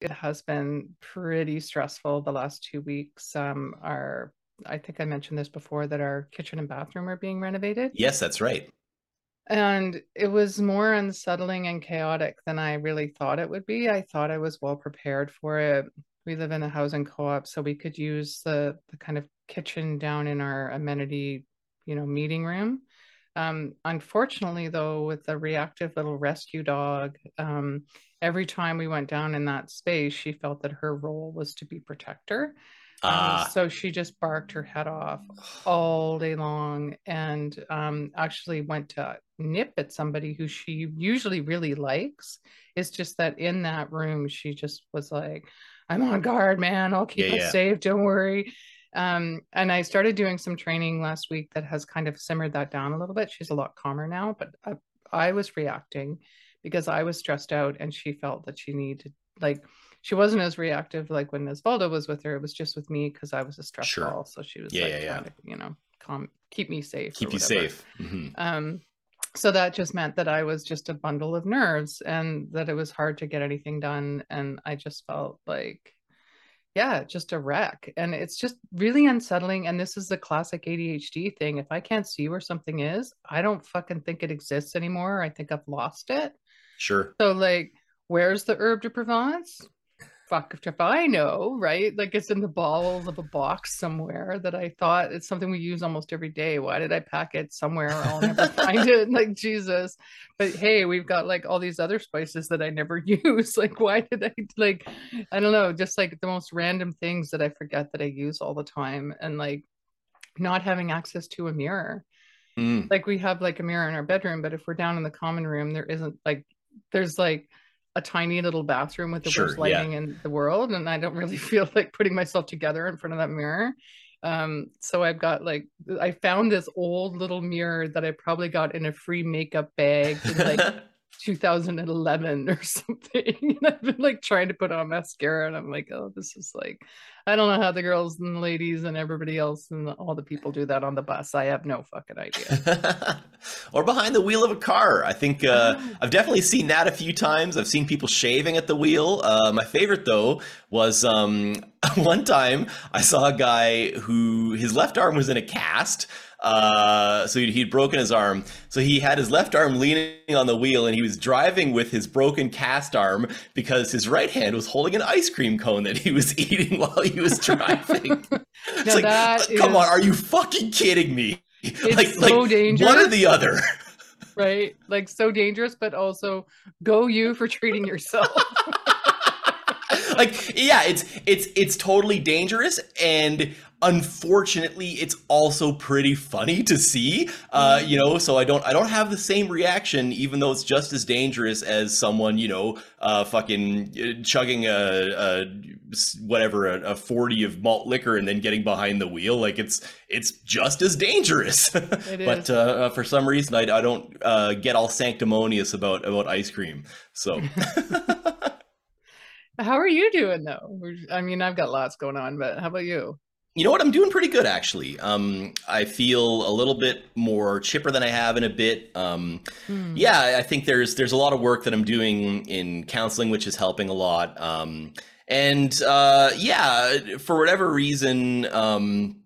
it has been pretty stressful the last two weeks. Um, our I think I mentioned this before that our kitchen and bathroom are being renovated. Yes, that's right. And it was more unsettling and chaotic than I really thought it would be. I thought I was well prepared for it. We live in a housing co-op, so we could use the the kind of kitchen down in our amenity, you know, meeting room. Um, unfortunately, though, with the reactive little rescue dog, um, every time we went down in that space, she felt that her role was to be protector. Um, Ah, so she just barked her head off all day long and um, actually went to nip at somebody who she usually really likes. It's just that in that room, she just was like, I'm on guard, man. I'll keep yeah, us yeah. safe. Don't worry. Um, and I started doing some training last week that has kind of simmered that down a little bit. She's a lot calmer now, but I, I was reacting because I was stressed out and she felt that she needed, like, she wasn't as reactive like when Osvaldo was with her. It was just with me because I was a stress Sure. ball. So she was Yeah, like yeah, yeah. to, you know, calm, keep me safe. Keep you safe. Mhm. Um, so that just meant that I was just a bundle of nerves and that it was hard to get anything done. And I just felt like, yeah, just a wreck. And it's just really unsettling. And this is the classic ADHD thing. If I can't see where something is, I don't fucking think it exists anymore. I think I've lost it. Sure. So, like, where's the herb de Provence? Fuck if I know, right? Like it's in the bowels of a box somewhere that I thought it's something we use almost every day. Why did I pack it somewhere? I'll never find it. Like Jesus. But hey, we've got like all these other spices that I never use. Like, why did I like I don't know, just like the most random things that I forget that I use all the time and like not having access to a mirror Mm, like we have like a mirror in our bedroom, but if we're down in the common room, there isn't like there's like a tiny little bathroom with the Sure, worst yeah. lighting in the world, and I don't really feel like putting myself together in front of that mirror. Um, so I've got like I found this old little mirror that I probably got in a free makeup bag like 2011 or something. And I've been like trying to put on mascara, and I'm like, oh, this is like, I don't know how the girls and the ladies and everybody else and all the people do that on the bus. I have no fucking idea. or behind the wheel of a car. I think uh, I've definitely seen that a few times. I've seen people shaving at the wheel. Uh, my favorite though was um, one time I saw a guy who his left arm was in a cast. Uh, so he'd, he'd broken his arm. So he had his left arm leaning on the wheel and he was driving with his broken cast arm because his right hand was holding an ice cream cone that he was eating while he was driving. It's like, that come is- on, are you fucking kidding me? It's so dangerous. One or the other. right? Like so dangerous, but also go you for treating yourself. like, yeah, it's it's it's totally dangerous, and unfortunately, it's also pretty funny to see. Uh, you know, so I don't I don't have the same reaction, even though it's just as dangerous as someone you know, uh, fucking uh, chugging a, a whatever a, a forty of malt liquor and then getting behind the wheel. Like it's it's just as dangerous. But uh, uh, for some reason, I, I don't uh, get all sanctimonious about about ice cream. So. How are you doing though? I mean, I've got lots going on, but how about you? You know what? I'm doing pretty good actually. Um, I feel a little bit more chipper than I have in a bit. Um, Hmm. yeah, I think there's there's a lot of work that I'm doing in counseling, which is helping a lot. Um, and uh, yeah, for whatever reason, um,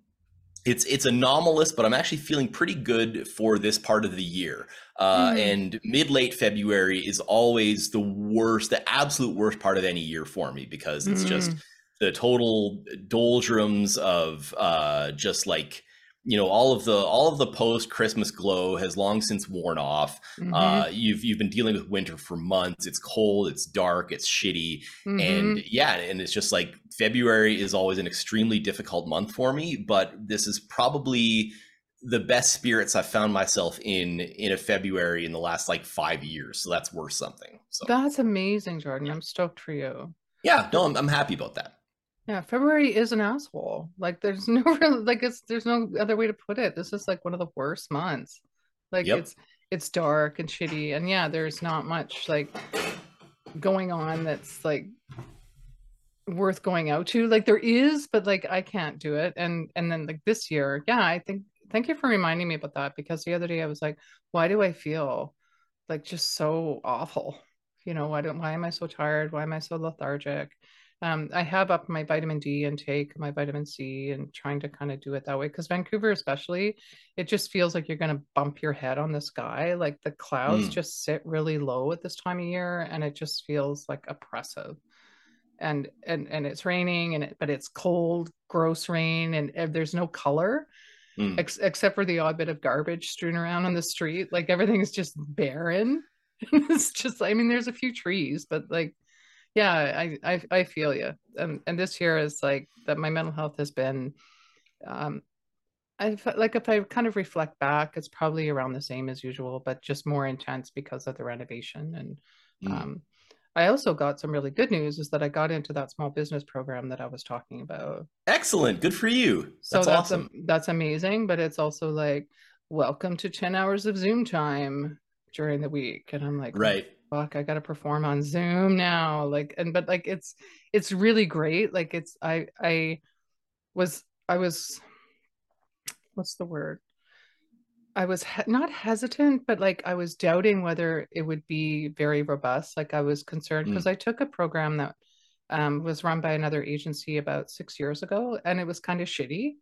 it's it's anomalous, but I'm actually feeling pretty good for this part of the year. Uh, Mhm. And mid late February is always the worst, the absolute worst part of any year for me because it's just Mm. The total doldrums of uh, just like you know all of the all of the post Christmas glow has long since worn off. Mhm. Uh, you've you've been dealing with winter for months. It's cold, it's dark, it's shitty, Mhm. and yeah, and it's just like February is always an extremely difficult month for me. But this is probably the best spirits I've found myself in in a February in the last like five years. So that's worth something. So that's amazing, Jordan. I'm stoked for you. yeah, no, I'm I'm happy about that. Yeah, February is an asshole. Like there's no real like it's there's no other way to put it. This is like one of the worst months. Like Yep. it's it's dark and shitty and yeah, there's not much like going on that's like worth going out to. Like there is, but like I can't do it. And and then like this year, yeah, I think thank you for reminding me about that because the other day I was like, why do I feel like just so awful? You know, why don't why am I so tired? Why am I so lethargic? Um, I have up my vitamin D intake, my vitamin C, and trying to kind of do it that way. Because Vancouver, especially, it just feels like you're going to bump your head on the sky. Like the clouds Mm. just sit really low at this time of year, and it just feels like oppressive. And and and it's raining, and it, but it's cold, gross rain, and, and there's no color Mm. ex- except for the odd bit of garbage strewn around on the street. Like everything is just barren. it's just, I mean, there's a few trees, but like, yeah, I I, I feel you. And and this year is like that. My mental health has been, um, I like if I kind of reflect back, it's probably around the same as usual, but just more intense because of the renovation. And Mm. um, I also got some really good news is that I got into that small business program that I was talking about. Excellent. Good for you. So That's, that's awesome. am- that's amazing, but it's also like welcome to 10 hours of Zoom time during the week. And I'm like, oh, Right. Fuck, I gotta perform on Zoom now. Like and but like it's it's really great. Like it's I I was I was what's the word? I was he- not hesitant, but like I was doubting whether it would be very robust. Like I was concerned because I took a program that um, was run by another agency about six years ago, and it was kind of shitty.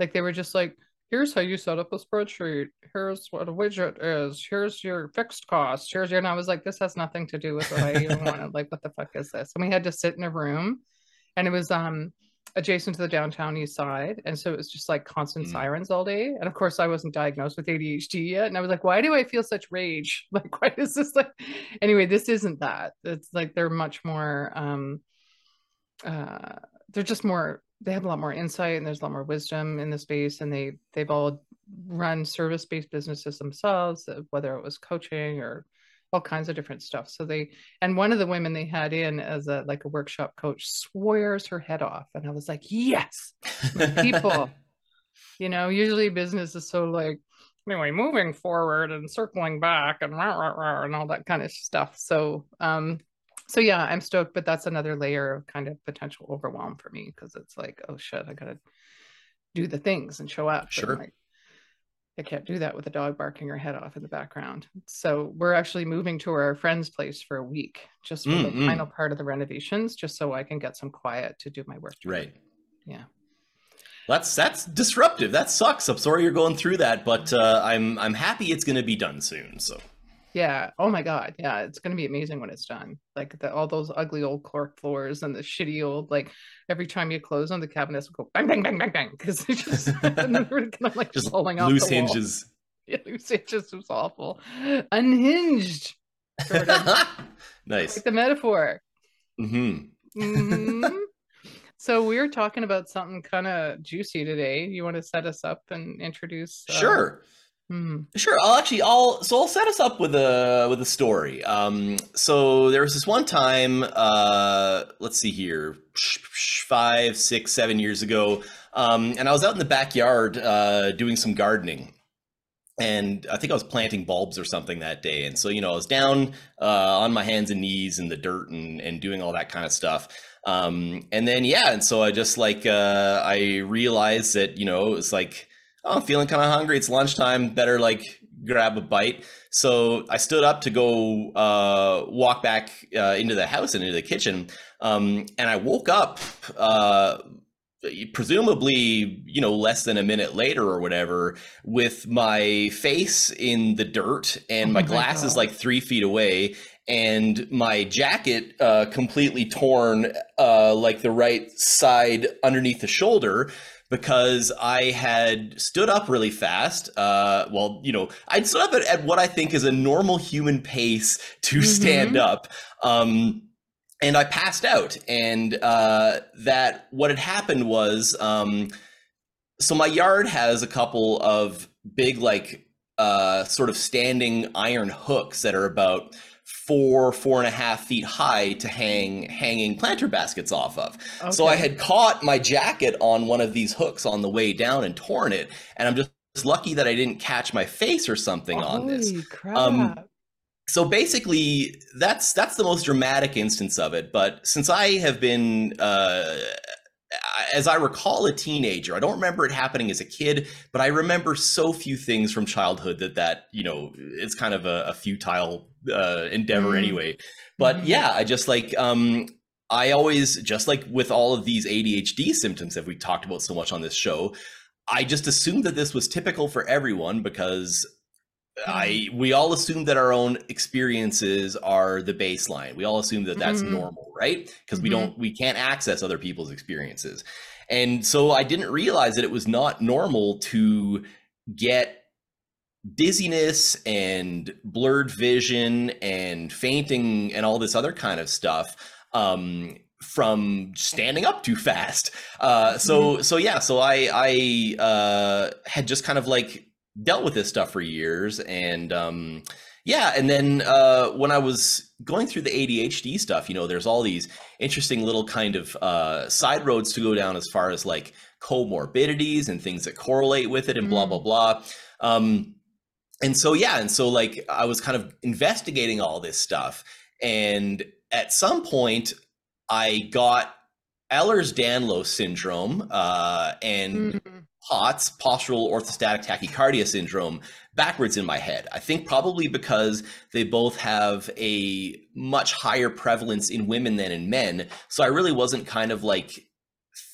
Like they were just like, "Here's how you set up a spreadsheet. Here's what a widget is. Here's your fixed cost. Here's your." And I was like, "This has nothing to do with what I even wanted. Like, what the fuck is this?" And we had to sit in a room, and it was um adjacent to the downtown east side and so it was just like constant Mm. sirens all day and of course i wasn't diagnosed with adhd yet and i was like why do i feel such rage like why is this like anyway this isn't that it's like they're much more um uh they're just more they have a lot more insight and there's a lot more wisdom in the space and they they've all run service-based businesses themselves uh, whether it was coaching or all kinds of different stuff. So they and one of the women they had in as a like a workshop coach swears her head off and i was like yes people. You know usually business is so like anyway moving forward and circling back and rah, rah, rah, and all that kind of stuff. So um so yeah i'm stoked but that's another layer of kind of potential overwhelm for me because it's like oh shit i gotta do the things and show up Sure. like, I can't do that with a dog barking her head off in the background. So we're actually moving to our friend's place for a week, just for Mm, the mm. final part of the renovations, just so I can get some quiet to do my work. Right. Yeah. That's that's disruptive. That sucks. I'm sorry you're going through that, but uh, I'm I'm happy it's going to be done soon. So Yeah. Oh my God. Yeah. It's going to be amazing when it's done. Like the, all those ugly old cork floors and the shitty old, like every time you close on the cabinets will go bang, bang, bang, bang, bang. Because it's just, and then we're kind of like just falling off loose hinges. Yeah, loose hinges was awful. Unhinged. Sort of. nice. like the metaphor. hmm Mhm. so we're talking about something kind of juicy today. You want to set us up and introduce? uh, Sure. Hmm. Sure. I'll actually I'll so I'll set us up with a with a story. Um so there was this one time uh let's see here five, six, seven years ago. Um and I was out in the backyard uh doing some gardening. And I think I was planting bulbs or something that day. And so, you know, I was down uh, on my hands and knees in the dirt and, and doing all that kind of stuff. Um, and then, yeah, and so I just like, uh, I realized that, you know, it was like, oh, I'm feeling kind of hungry. It's lunchtime. Better like grab a bite. So I stood up to go uh, walk back uh, into the house and into the kitchen. Um, and I woke up, uh, presumably, you know, less than a minute later or whatever, with my face in the dirt and Oh my my glasses God. like three feet away. And my jacket uh, completely torn, uh, like the right side underneath the shoulder, because I had stood up really fast. Uh, well, you know, I'd stood up at, at what I think is a normal human pace to stand Mhm. up. Um, and I passed out. And uh, that what had happened was um, so my yard has a couple of big, like, uh, sort of standing iron hooks that are about four, four and a half feet high to hang hanging planter baskets off of. So I had caught my jacket on one of these hooks on the way down and torn it. And I'm just lucky that I didn't catch my face or something on this. Crap. Um, So basically, that's that's the most dramatic instance of it. But since I have been, uh, as I recall, a teenager. I don't remember it happening as a kid, but I remember so few things from childhood that that you know it's kind of a, a futile uh, endeavor mm. anyway. But mm. yeah, I just like um, I always just like with all of these ADHD symptoms that we talked about so much on this show. I just assumed that this was typical for everyone because I mm-hmm. we all assume that our own experiences are the baseline. We all assume that that's mm-hmm. normal, right? Because mm-hmm. we don't we can't access other people's experiences. And so I didn't realize that it was not normal to get dizziness and blurred vision and fainting and all this other kind of stuff um, from standing up too fast. Uh, so mm-hmm. so yeah, so I I uh, had just kind of like dealt with this stuff for years and um, yeah and then uh, when i was going through the adhd stuff you know there's all these interesting little kind of uh, side roads to go down as far as like comorbidities and things that correlate with it and mm. blah blah blah um, and so yeah and so like i was kind of investigating all this stuff and at some point i got ehlers-danlos syndrome uh, and mm-hmm. POTS, postural orthostatic tachycardia syndrome, backwards in my head. I think probably because they both have a much higher prevalence in women than in men. So I really wasn't kind of like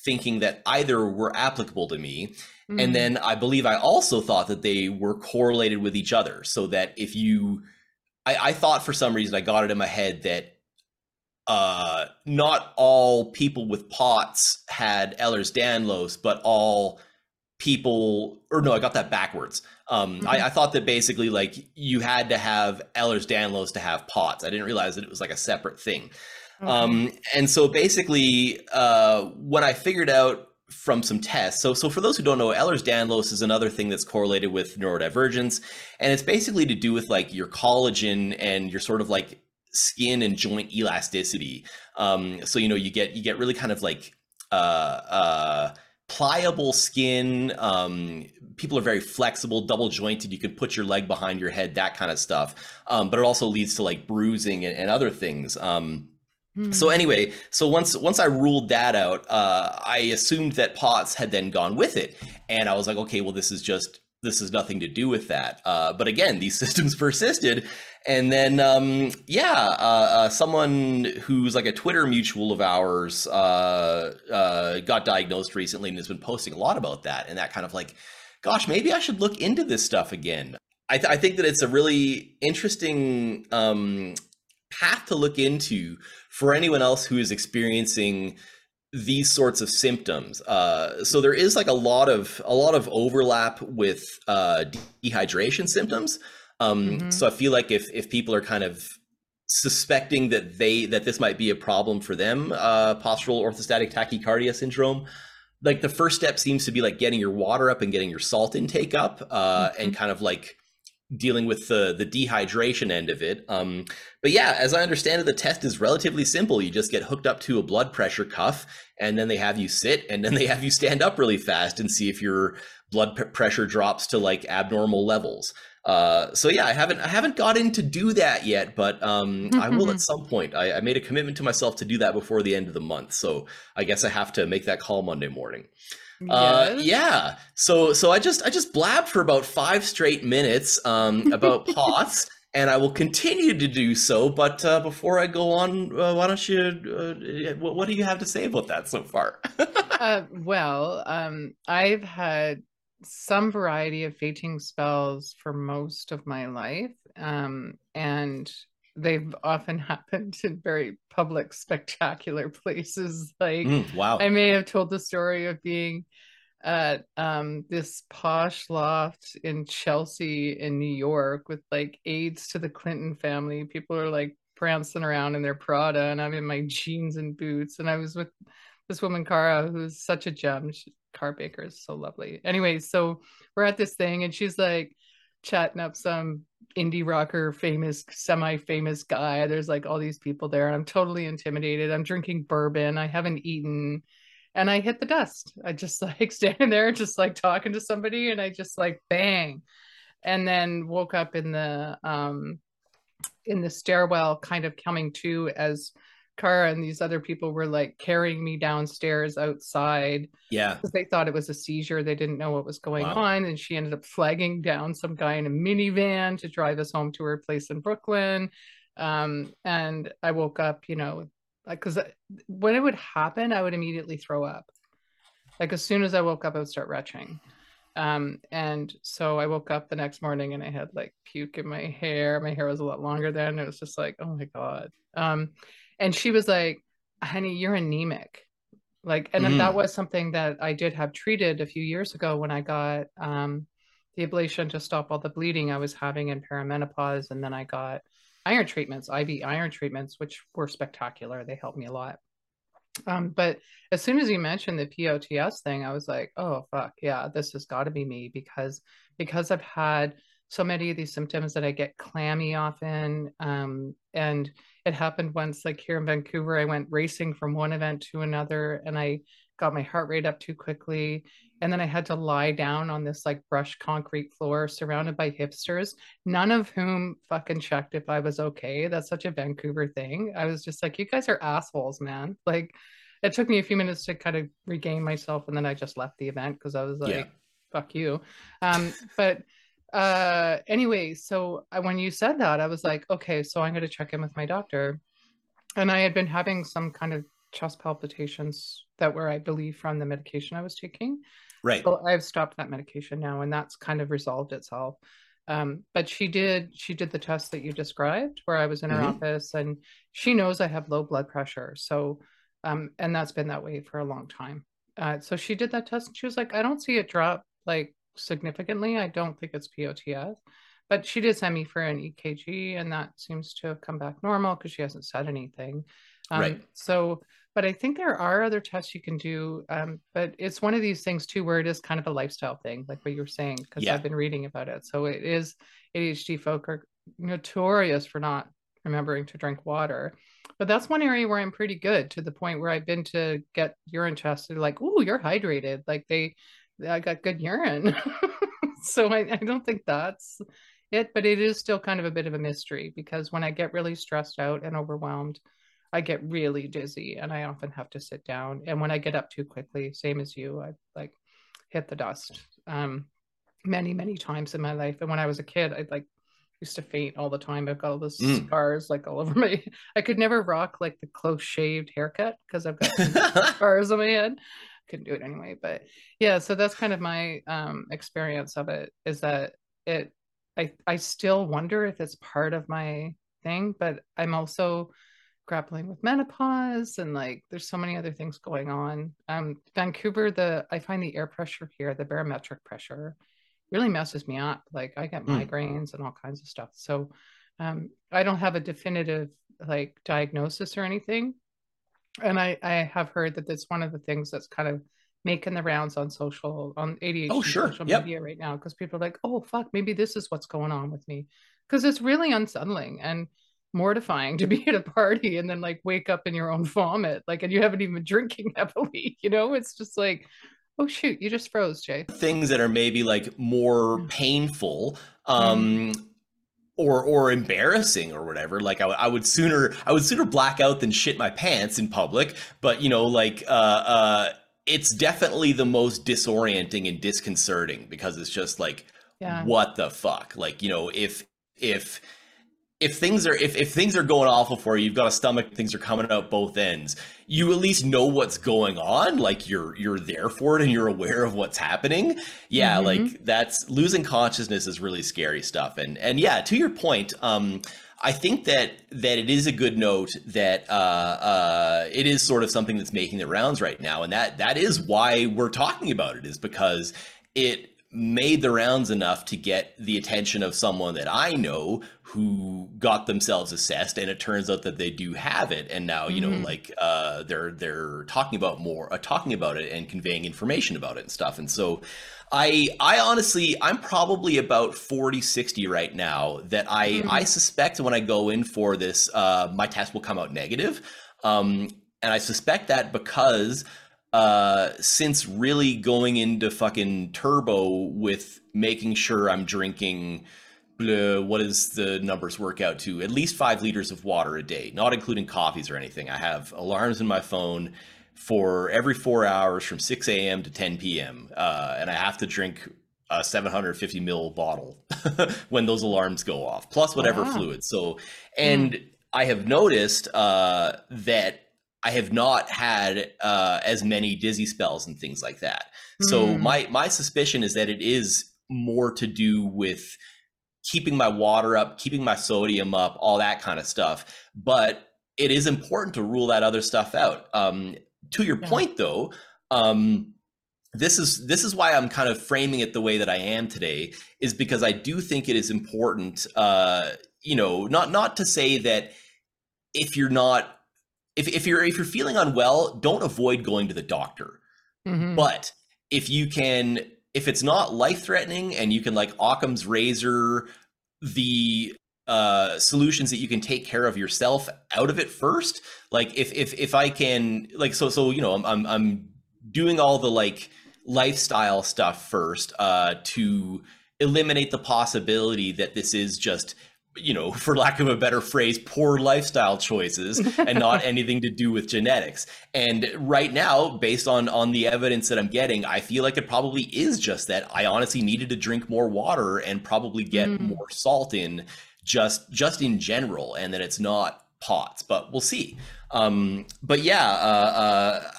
thinking that either were applicable to me. Mm. And then I believe I also thought that they were correlated with each other. So that if you, I, I thought for some reason I got it in my head that uh, not all people with POTS had Ehlers-Danlos, but all people or no i got that backwards. Um, mm-hmm. I, I, thought that basically like you had to have Ehlers-Danlos to have pots i didn't realize that it was like a separate thing. Um, and so basically uh, when i figured out from some tests so so for those who don't know Ehlers-Danlos is another thing that's correlated with neurodivergence and it's basically to do with like your collagen and your sort of like skin and joint elasticity. Um, so you know you get you get really kind of like uh, uh, pliable skin. Um, people are very flexible, double jointed. You can put your leg behind your head, that kind of stuff. Um, but it also leads to like bruising and, and other things. Um, hmm. So anyway, so once once I ruled that out, uh, I assumed that POTS had then gone with it, and I was like, okay, well, this is just this has nothing to do with that. Uh, but again, these systems persisted, and then, um, yeah, uh, uh, someone who's like a Twitter mutual of ours uh, uh, got diagnosed recently and has been posting a lot about that. And that kind of like, gosh, maybe I should look into this stuff again. I, th- I think that it's a really interesting um, path to look into for anyone else who is experiencing these sorts of symptoms. Uh, so there is like a lot of a lot of overlap with uh, dehydration symptoms. Um, mm-hmm. So I feel like if if people are kind of suspecting that they that this might be a problem for them, uh, postural orthostatic tachycardia syndrome, like the first step seems to be like getting your water up and getting your salt intake up, uh, mm-hmm. and kind of like dealing with the the dehydration end of it. Um, but yeah, as I understand it, the test is relatively simple. You just get hooked up to a blood pressure cuff, and then they have you sit, and then they have you stand up really fast and see if your blood p- pressure drops to like abnormal levels. Uh, so yeah, I haven't I haven't gotten to do that yet, but um, I will at some point. I, I, made a commitment to myself to do that before the end of the month, so I guess I have to make that call Monday morning. Uh, yes. Uh, yeah. So so I just I just blabbed for about five straight minutes um, about POTS. and I will continue to do so. But uh, before I go on, uh, why don't you? Uh, what, what, do you have to say about that so far? uh, well, um, I've had some variety of fainting spells for most of my life. Um, and they've often happened in very public, spectacular places. Like, mm, wow. I may have told the story of being at um, this posh loft in Chelsea in New York with like aides to the Clinton family. People are like prancing around in their Prada, and I'm in my jeans and boots. And I was with this woman, Cara, who's such a gem. She, Cara Baker is so lovely. Anyway, so we're at this thing and she's like chatting up some indie rocker famous semi-famous guy. There's like all these people there and i'm totally intimidated. I'm drinking bourbon. I haven't eaten and i hit the dust. I just like standing there just like talking to somebody and i just like bang. And then woke up in the um in the stairwell kind of coming to as Cara and these other people were like carrying me downstairs outside Yeah. because they thought it was a seizure. They didn't know what was going Wow. on. And she ended up flagging down some guy in a minivan to drive us home to her place in Brooklyn. Um, and I woke up, you know, because when it would happen, I would immediately throw up. Like as soon as I woke up, I would start retching. Um, and so I woke up the next morning and I had like puke in my hair. My hair was a lot longer then. It was just like, oh my God. Um, and she was like, honey, you're anemic. Like, and then that Mm. was something that I did have treated a few years ago when I got um, the ablation to stop all the bleeding I was having in perimenopause. And then I got iron treatments, IV iron treatments, which were spectacular. They helped me a lot. Um, but as soon as you mentioned the POTS thing, I was like, oh fuck, yeah, this has got to be me because because I've had so many of these symptoms that I get clammy often. Um, and it happened once, like here in Vancouver, I went racing from one event to another, and I got my heart rate up too quickly. And then I had to lie down on this like brushed concrete floor surrounded by hipsters, none of whom fucking checked if I was okay. That's such a Vancouver thing. I was just like, you guys are assholes, man. Like, it took me a few minutes to kind of regain myself, and then I just left the event because I was like, Yeah. fuck you. Um, but uh anyway so I, when you said that i was like okay so i'm going to check in with my doctor. And i had been having some kind of chest palpitations that were i believe from the medication i was taking. Right. so i've stopped that medication now and that's kind of resolved itself. Um, but she did she did the test that you described where i was in her Mhm. office and she knows i have low blood pressure. So um, and that's been that way for a long time. Uh, so she did that test and she was like i don't see it drop like significantly. I don't think it's pots but she did send me for an ekg and that seems to have come back normal because she hasn't said anything. Um, Right. so but i think there are other tests you can do um, but it's one of these things too where it is kind of a lifestyle thing like what you were saying because Yeah. i've been reading about it. So it is adhd folk are notorious for not remembering to drink water. But that's one area where i'm pretty good to the point where i've been to get urine tested like oh you're hydrated. Like they i got good urine so I, I don't think that's it but it is still kind of a bit of a mystery because when i get really stressed out and overwhelmed I get really dizzy and I often have to sit down. And when I get up too quickly, same as you, I like hit the dust um, many, many times in my life. And when I was a kid, I like used to faint all the time. I've got all the Mm. scars like all over my. I could never rock like the close shaved haircut because I've got scars on my head. Couldn't do it anyway. But yeah, so that's kind of my um, experience of it. Is that it? I I still wonder if it's part of my thing, but I'm also grappling with menopause and like there's so many other things going on. Um, Vancouver, the I find the air pressure here, the barometric pressure, really messes me up. Like I get Mm. migraines and all kinds of stuff. So um, I don't have a definitive like diagnosis or anything. And I I have heard that that's one of the things that's kind of making the rounds on social on ADHD Oh, sure. social Yep. media right now because people are like, oh fuck, maybe this is what's going on with me. Because it's really unsettling and mortifying to be at a party and then like wake up in your own vomit, like and you haven't even been drinking heavily, you know? It's just like, oh shoot, you just froze, Jay. things that are maybe like more painful um or or embarrassing or whatever. Like I, would- I would sooner i would sooner black out than shit my pants in public. But you know like uh uh it's definitely the most disorienting and disconcerting because it's just like Yeah. what the fuck? Like you know if if if things are if, if things are going awful for you you've got a stomach things are coming out both ends you at least know what's going on like you're you're there for it and you're aware of what's happening. Yeah Mhm. like that's losing consciousness is really scary stuff. And and yeah to your point um I think that that it is a good note that uh, uh, it is sort of something that's making the rounds right now, and that that is why we're talking about it is because it made the rounds enough to get the attention of someone that I know who got themselves assessed, and it turns out that they do have it, and now you know Mhm. like uh, they're they're talking about more uh, talking about it and conveying information about it and stuff, and so. I I honestly I'm probably about 40 60 right now that I Mhm. I suspect when I go in for this uh my test will come out negative. Um and I suspect that because uh since really going into fucking turbo with making sure I'm drinking bleh, what does the numbers work out to? At least five liters of water a day, not including coffees or anything. I have alarms in my phone for every four hours from 6 a.m. to 10 p.m. Uh, and I have to drink a 750 mil bottle when those alarms go off, plus whatever Wow. fluid. So, and I have noticed uh, that I have not had uh, as many dizzy spells and things like that. So Hmm. my my suspicion is that it is more to do with keeping my water up, keeping my sodium up, all that kind of stuff. But it is important to rule that other stuff out. Um, to your Yeah. point, though, um, this is this is why I'm kind of framing it the way that I am today, is because I do think it is important. Uh, you know, not not to say that if you're not if if you're if you're feeling unwell, don't avoid going to the doctor. Mhm. But if you can, if it's not life threatening and you can like Occam's razor the uh solutions that you can take care of yourself out of it first like if if if i can like so so you know i'm i'm, I'm doing all the like lifestyle stuff first uh to eliminate the possibility that this is just you know for lack of a better phrase poor lifestyle choices and not anything to do with genetics. And right now based on on the evidence that i'm getting i feel like it probably is just that i honestly needed to drink more water and probably get Mm. more salt in just just in general and that it's not pots but we'll see. Um but yeah uh uh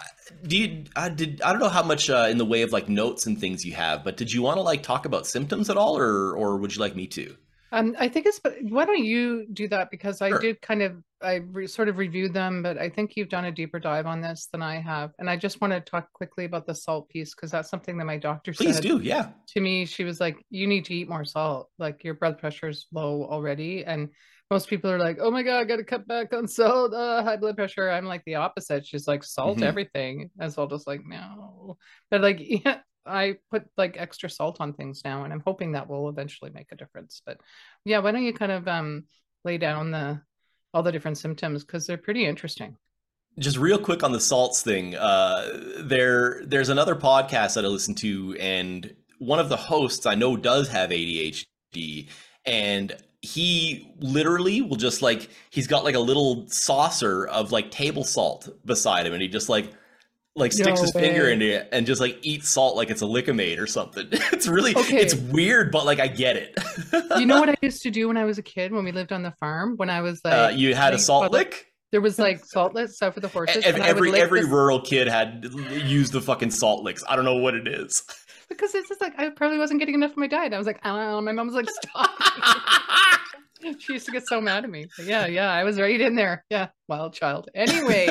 do you i did i don't know how much uh, in the way of like notes and things you have but did you want to like talk about symptoms at all or or would you like me to Um, I think it's, but why don't you do that? Because I Sure. did kind of, I re sort of reviewed them, but I think you've done a deeper dive on this than I have. And I just want to talk quickly about the salt piece because that's something that my doctor please said do yeah to me. She was like, you need to eat more salt. Like your blood pressure is low already. And most people are like, oh my God, I got to cut back on salt, uh, high blood pressure. I'm like the opposite. She's like, salt Mhm. everything. And so just like, no. But like, yeah, I put like extra salt on things now, and I'm hoping that will eventually make a difference. But yeah, why don't you kind of um lay down the all the different symptoms because they're pretty interesting. just real quick on the salts thing uh there there's another podcast that i listen to and one of the hosts i know does have adhd and he literally will just like he's got like a little saucer of like table salt beside him and he just like like sticks No his finger into it and just like eats salt like it's a lickamate or something it's really Okay. it's weird but like i get it You know what I used to do when I was a kid when we lived on the farm when I was like uh, you had a salt lick there was like salt licks out for the horses. And I every every this- rural kid had used the fucking salt licks i don't know what it is because it's just like I probably wasn't getting enough of my diet. I was like, oh, my mom was like, stop. she used to get so mad at me. But yeah, yeah, I was right in there. Yeah, wild child. Anyway,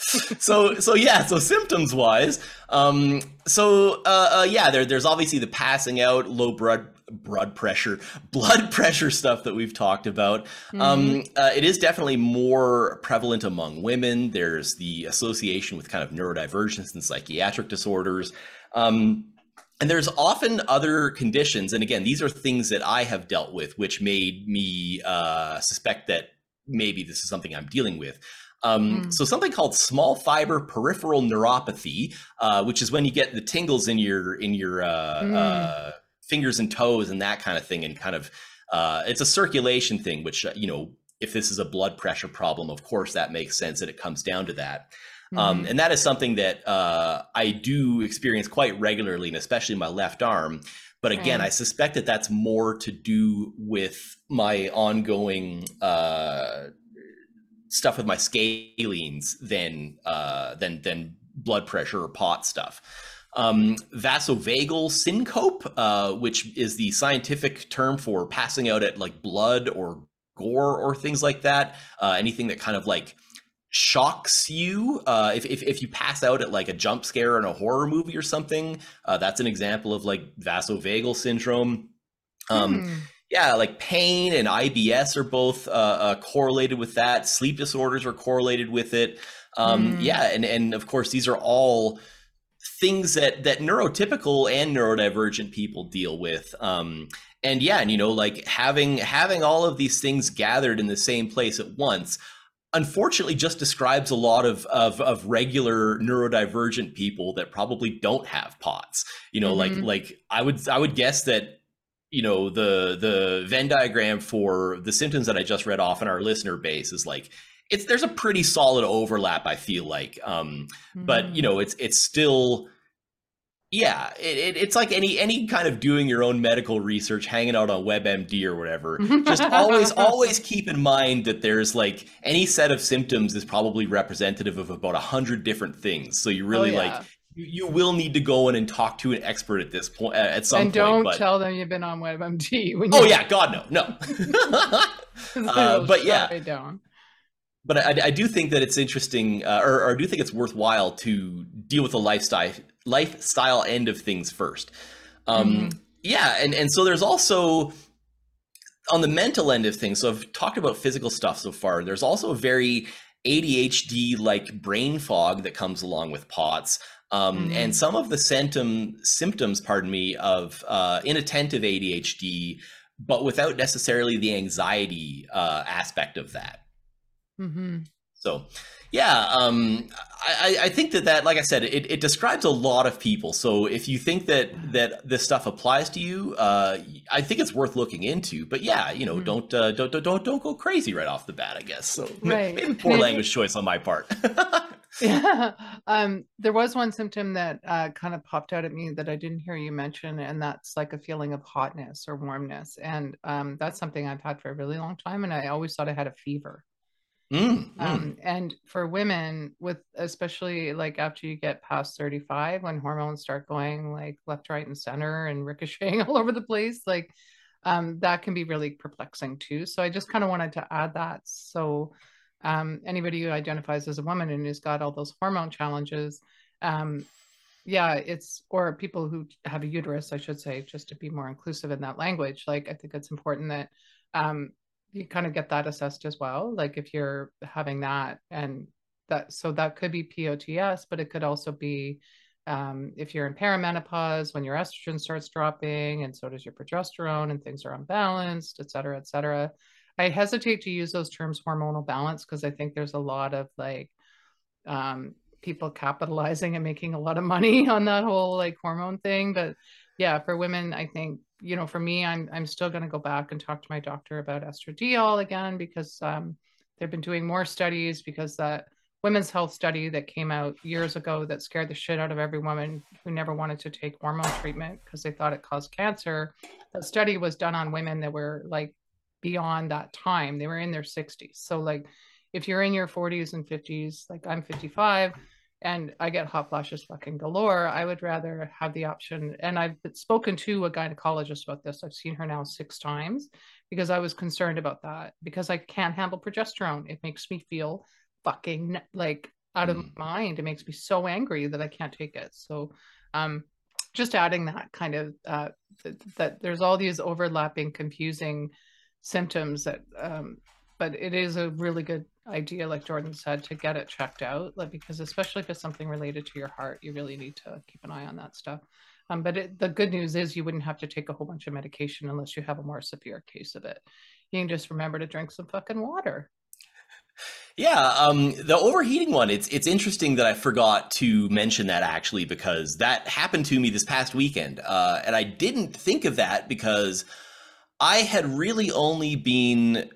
so so yeah so symptoms wise um so uh, uh yeah there there's obviously the passing out low blood blood pressure blood pressure stuff that we've talked about. Mm-hmm. um uh, it is definitely more prevalent among women. There's the association with kind of neurodivergence and psychiatric disorders. Um and there's often other conditions. And again these are things that i have dealt with which made me uh suspect that maybe this is something i'm dealing with um, Mm. So something called small fiber peripheral neuropathy, uh, which is when you get the tingles in your in your uh, Mm. uh, fingers and toes and that kind of thing, and kind of uh, it's a circulation thing. Which uh, you know, if this is a blood pressure problem, of course that makes sense that it comes down to that. Um, Mhm. and that is something that uh, I do experience quite regularly, and especially my left arm. But again, Right. I suspect that that's more to do with my ongoing uh, stuff with my scalenes than uh, than than blood pressure or pot stuff. Um, vasovagal syncope, uh, which is the scientific term for passing out at like blood or gore or things like that. Uh, anything that kind of like shocks you. Uh, if, if if you pass out at like a jump scare in a horror movie or something, uh, that's an example of like vasovagal syndrome. Um, Hmm. Yeah, like pain and IBS are both uh, uh, correlated with that. Sleep disorders are correlated with it. Um, Mm. Yeah, and and of course these are all things that that neurotypical and neurodivergent people deal with. Um, and yeah, and you know, like having having all of these things gathered in the same place at once. Unfortunately, just describes a lot of, of of regular neurodivergent people that probably don't have POTS. You know, like Mhm. like I would I would guess that you know the the Venn diagram for the symptoms that I just read off in our listener base is like it's there's a pretty solid overlap. I feel like, um, mm. but you mm. know, it's it's still yeah, it, it, it's like any any kind of doing your own medical research, hanging out on WebMD or whatever. Just always always keep in mind that there's like any set of symptoms is probably representative of about a hundred different things. So you really oh, yeah. like you, will need to go in and talk to an expert at this point at some and point. And don't but... tell them you've been on WebMD. When oh yeah, God no, no. uh, but yeah, down but I, I, do think that it's interesting, uh, or, or, I do think it's worthwhile to deal with the lifestyle lifestyle end of things first. Um, mm-hmm. Yeah, and and so there's also on the mental end of things. So I've talked about physical stuff so far. There's also a very ADHD like brain fog that comes along with POTS. Um, mm-hmm. And some of the symptom symptoms, pardon me, of uh, inattentive ADHD, but without necessarily the anxiety uh, aspect of that. Mm-hmm. So, yeah, um, I, I, think that that, like I said, it, it, describes a lot of people. So if you think that that this stuff applies to you, uh, I think it's worth looking into. But yeah, you know, mm-hmm. don't, uh, don't don't don't go crazy right off the bat. I guess so. Right. Maybe poor language choice on my part. yeah. Um, there was one symptom that uh, kind of popped out at me that I didn't hear you mention, and that's like a feeling of hotness or warmness, and um, that's something I've had for a really long time, and I always thought I had a fever. Mm, um, mm. and for women, with especially like after you get past 35, when hormones start going like left, right, and center and ricocheting all over the place, like um, that can be really perplexing too. So I just kind of wanted to add that. So um, anybody who identifies as a woman and who's got all those hormone challenges, um, yeah, it's or people who have a uterus, I should say, just to be more inclusive in that language. Like I think it's important that um, you kind of get that assessed as well. Like if you're having that and that, so that could be POTS, but it could also be um, if you're in perimenopause, when your estrogen starts dropping and so does your progesterone and things are unbalanced, et cetera, et cetera. I hesitate to use those terms hormonal balance because I think there's a lot of like um, people capitalizing and making a lot of money on that whole like hormone thing. But yeah, for women, I think you know, for me, I'm I'm still going to go back and talk to my doctor about estradiol again because um, they've been doing more studies because that women's health study that came out years ago that scared the shit out of every woman who never wanted to take hormone treatment because they thought it caused cancer. That study was done on women that were like beyond that time. They were in their 60s. So like if you're in your 40s and 50s, like I'm 55, and I get hot flashes fucking galore. I would rather have the option. And I've spoken to a gynecologist about this. I've seen her now six times because I was concerned about that because I can't handle progesterone. It makes me feel fucking like out of mm. mind. It makes me so angry that I can't take it. So, um, just adding that kind of uh, th- that there's all these overlapping, confusing symptoms that um, but it is a really good idea, like Jordan said, to get it checked out. Like because especially if it's something related to your heart, you really need to keep an eye on that stuff. Um, but it, the good news is you wouldn't have to take a whole bunch of medication unless you have a more severe case of it. You can just remember to drink some fucking water. Yeah, um, the overheating one. It's it's interesting that I forgot to mention that actually because that happened to me this past weekend, uh, and I didn't think of that because I had really only been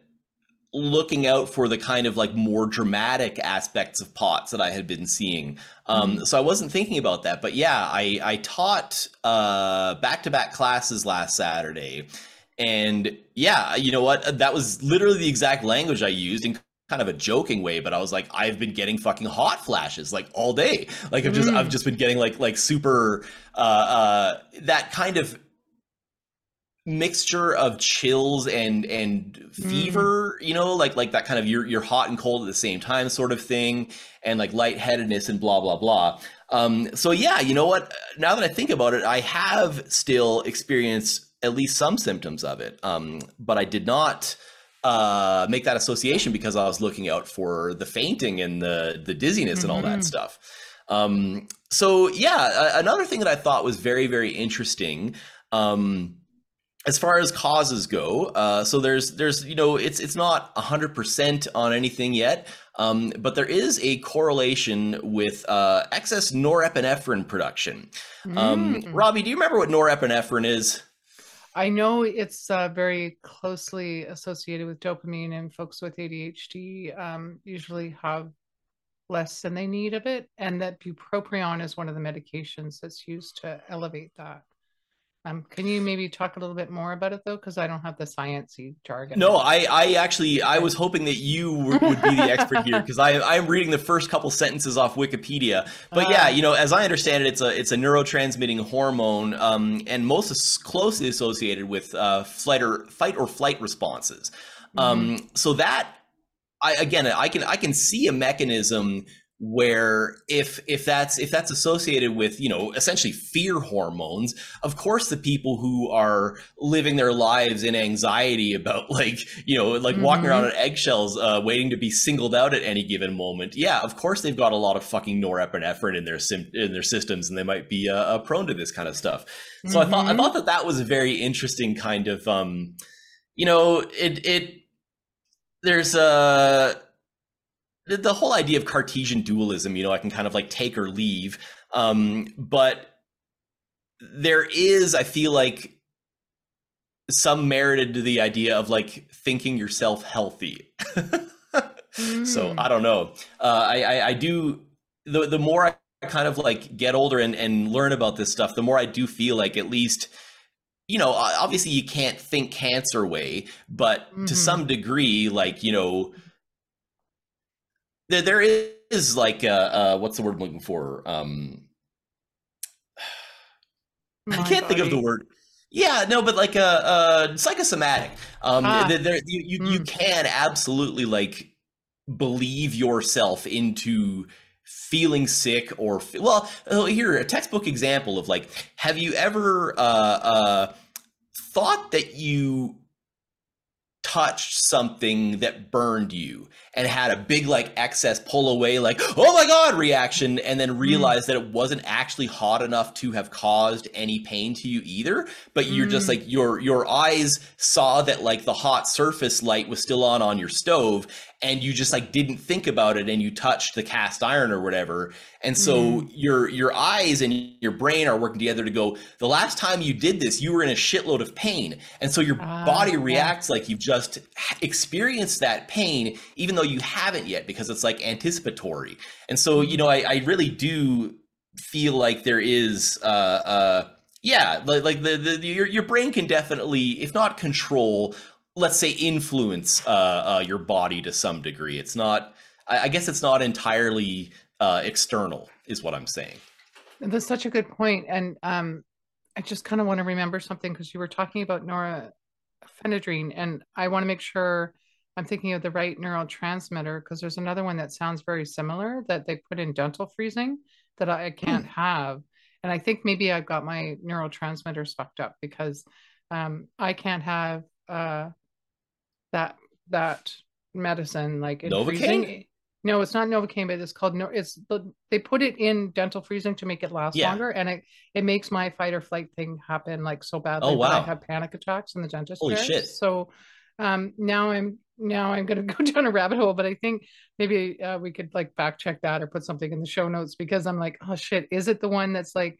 looking out for the kind of like more dramatic aspects of pots that I had been seeing. Um, mm-hmm. So I wasn't thinking about that. But yeah, I, I taught uh back to back classes last Saturday. And yeah, you know what? That was literally the exact language I used in kind of a joking way, but I was like, I've been getting fucking hot flashes like all day. Like I've just mm. I've just been getting like like super uh uh that kind of mixture of chills and and mm. fever mm. you know like like that kind of you're you're hot and cold at the same time sort of thing and like lightheadedness and blah blah blah um so yeah you know what now that i think about it i have still experienced at least some symptoms of it um but i did not uh make that association because i was looking out for the fainting and the the dizziness mm-hmm. and all that mm-hmm. stuff um so yeah another thing that i thought was very very interesting um as far as causes go, uh, so there's there's you know it's it's not hundred percent on anything yet, um, but there is a correlation with uh, excess norepinephrine production. Um, mm. Robbie, do you remember what norepinephrine is? I know it's uh, very closely associated with dopamine, and folks with ADHD um, usually have less than they need of it, and that bupropion is one of the medications that's used to elevate that. Um, can you maybe talk a little bit more about it though? Because I don't have the sciencey jargon. No, I, I actually, I was hoping that you would, would be the expert here because I, I'm reading the first couple sentences off Wikipedia. But uh, yeah, you know, as I understand it, it's a, it's a neurotransmitting hormone, um, and most closely associated with uh, flight or fight or flight responses. Mm-hmm. Um, so that, I again, I can, I can see a mechanism where if if that's if that's associated with you know essentially fear hormones of course the people who are living their lives in anxiety about like you know like mm-hmm. walking around on eggshells uh, waiting to be singled out at any given moment yeah of course they've got a lot of fucking norepinephrine in their sim- in their systems and they might be uh, uh prone to this kind of stuff so mm-hmm. i thought i mm-hmm. thought that that was a very interesting kind of um you know it it there's a the, the whole idea of Cartesian dualism, you know, I can kind of like take or leave. Um, but there is, I feel like, some merit to the idea of like thinking yourself healthy. mm. So I don't know. Uh, I, I, I do the the more I kind of like get older and and learn about this stuff, the more I do feel like at least you know obviously you can't think cancer way, but mm-hmm. to some degree, like you know there, there is like a, uh, what's the word I'm looking for? Um, I can't body. think of the word. Yeah, no, but like a, uh, uh, psychosomatic. Um, ah. there, there, you you, mm. you can absolutely like believe yourself into feeling sick or well here a textbook example of like have you ever uh, uh, thought that you touched something that burned you and had a big like excess pull away like oh my god reaction and then hmm. realized mm. that it wasn't actually hot enough to have caused any pain to you either but you're mm. just hmm. like your your eyes saw that like the hot surface light was still on on your stove and you just like didn't think about it and you touched the cast iron or whatever and so mm. your your eyes and your brain are working together to go the last time you did this you were in a shitload of pain and so your uh, body reacts yeah. like you've just experienced that pain even though you haven't yet because it's like anticipatory and so you know i, I really do feel like there is uh uh yeah like, like the, the your, your brain can definitely if not control let's say influence uh, uh, your body to some degree. It's not. I, I guess it's not entirely uh, external, is what I'm saying. That's such a good point, and um, I just kind of want to remember something because you were talking about norepinephrine, and I want to make sure I'm thinking of the right neurotransmitter because there's another one that sounds very similar that they put in dental freezing that I can't mm. have, and I think maybe I've got my neurotransmitters fucked up because um, I can't have uh, that that medicine like in Novocaine? freezing. No, it's not Novocaine, but it's called no. It's the they put it in dental freezing to make it last yeah. longer, and it it makes my fight or flight thing happen like so badly. Oh wow! I have panic attacks in the dentist. Holy chair. shit! So um now I'm now I'm gonna go down a rabbit hole, but I think maybe uh, we could like fact check that or put something in the show notes because I'm like, oh shit, is it the one that's like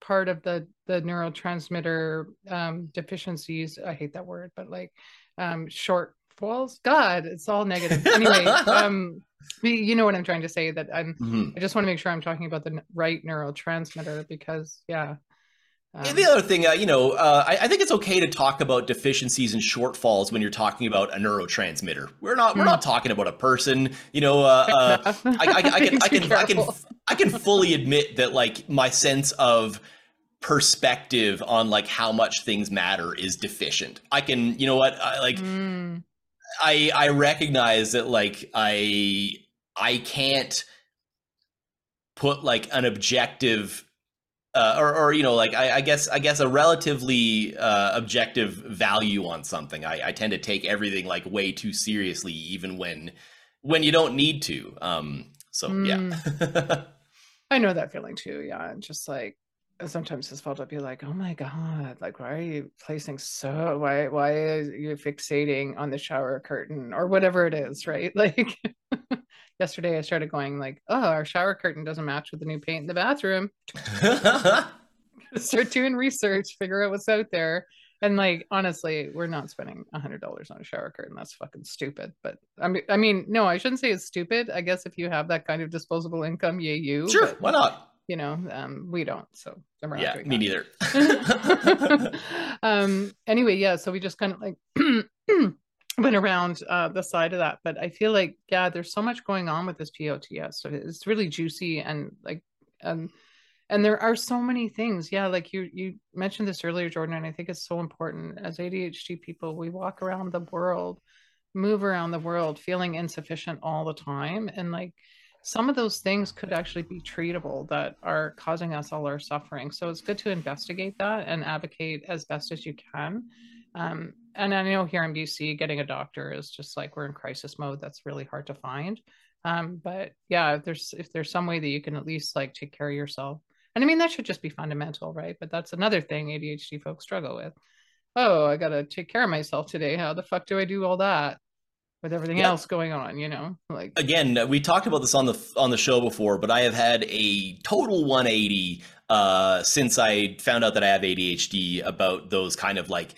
part of the the neurotransmitter um deficiencies? I hate that word, but like um, shortfalls. God, it's all negative. Anyway, um, you know what I'm trying to say. That I'm. Mm-hmm. I just want to make sure I'm talking about the right neurotransmitter because, yeah. Um, the other thing, uh, you know, uh, I, I, think it's okay to talk about deficiencies and shortfalls when you're talking about a neurotransmitter. We're not, we're not hmm. talking about a person. You know, uh, uh I, I, I, can, I can, I can, I can fully admit that, like, my sense of perspective on like how much things matter is deficient. I can, you know what, I, like mm. I I recognize that like I I can't put like an objective uh, or, or you know like I, I, guess I guess a relatively uh, objective value on something. I, I tend to take everything like way too seriously, even when when you don't need to. Um, so mm. yeah, I know that feeling too. Yeah, just like sometimes his fault I'd be like, oh my God, like why are you placing so why why are you fixating on the shower curtain or whatever it is, right? Like yesterday I started going like, oh, our shower curtain doesn't match with the new paint in the bathroom. Start doing research, figure out what's out there. and like honestly, we're not spending a hundred dollars on a shower curtain. That's fucking stupid. But I mean, I mean, no, I shouldn't say it's stupid. I guess if you have that kind of disposable income, yay you. Sure, but, why not? You know, um, we don't. So yeah, me neither. um. Anyway, yeah. So we just kind of like went around uh, the side of that, but I feel like yeah, there's so much going on with this POTS. So it's really juicy and like um and there are so many things yeah like you you mentioned this earlier jordan and i think it's so important as adhd people we walk around the world move around the world feeling insufficient all the time and like some of those things could actually be treatable that are causing us all our suffering so it's good to investigate that and advocate as best as you can um, and i know here in bc getting a doctor is just like we're in crisis mode that's really hard to find um, but yeah if there's if there's some way that you can at least like take care of yourself and I mean, that should just be fundamental, right? But that's another thing ADHD folks struggle with. Oh, I got to take care of myself today. How the fuck do I do all that? With everything yeah. else going on you know like again we talked about this on the on the show before but i have had a total 180 uh since i found out that i have adhd about those kind of like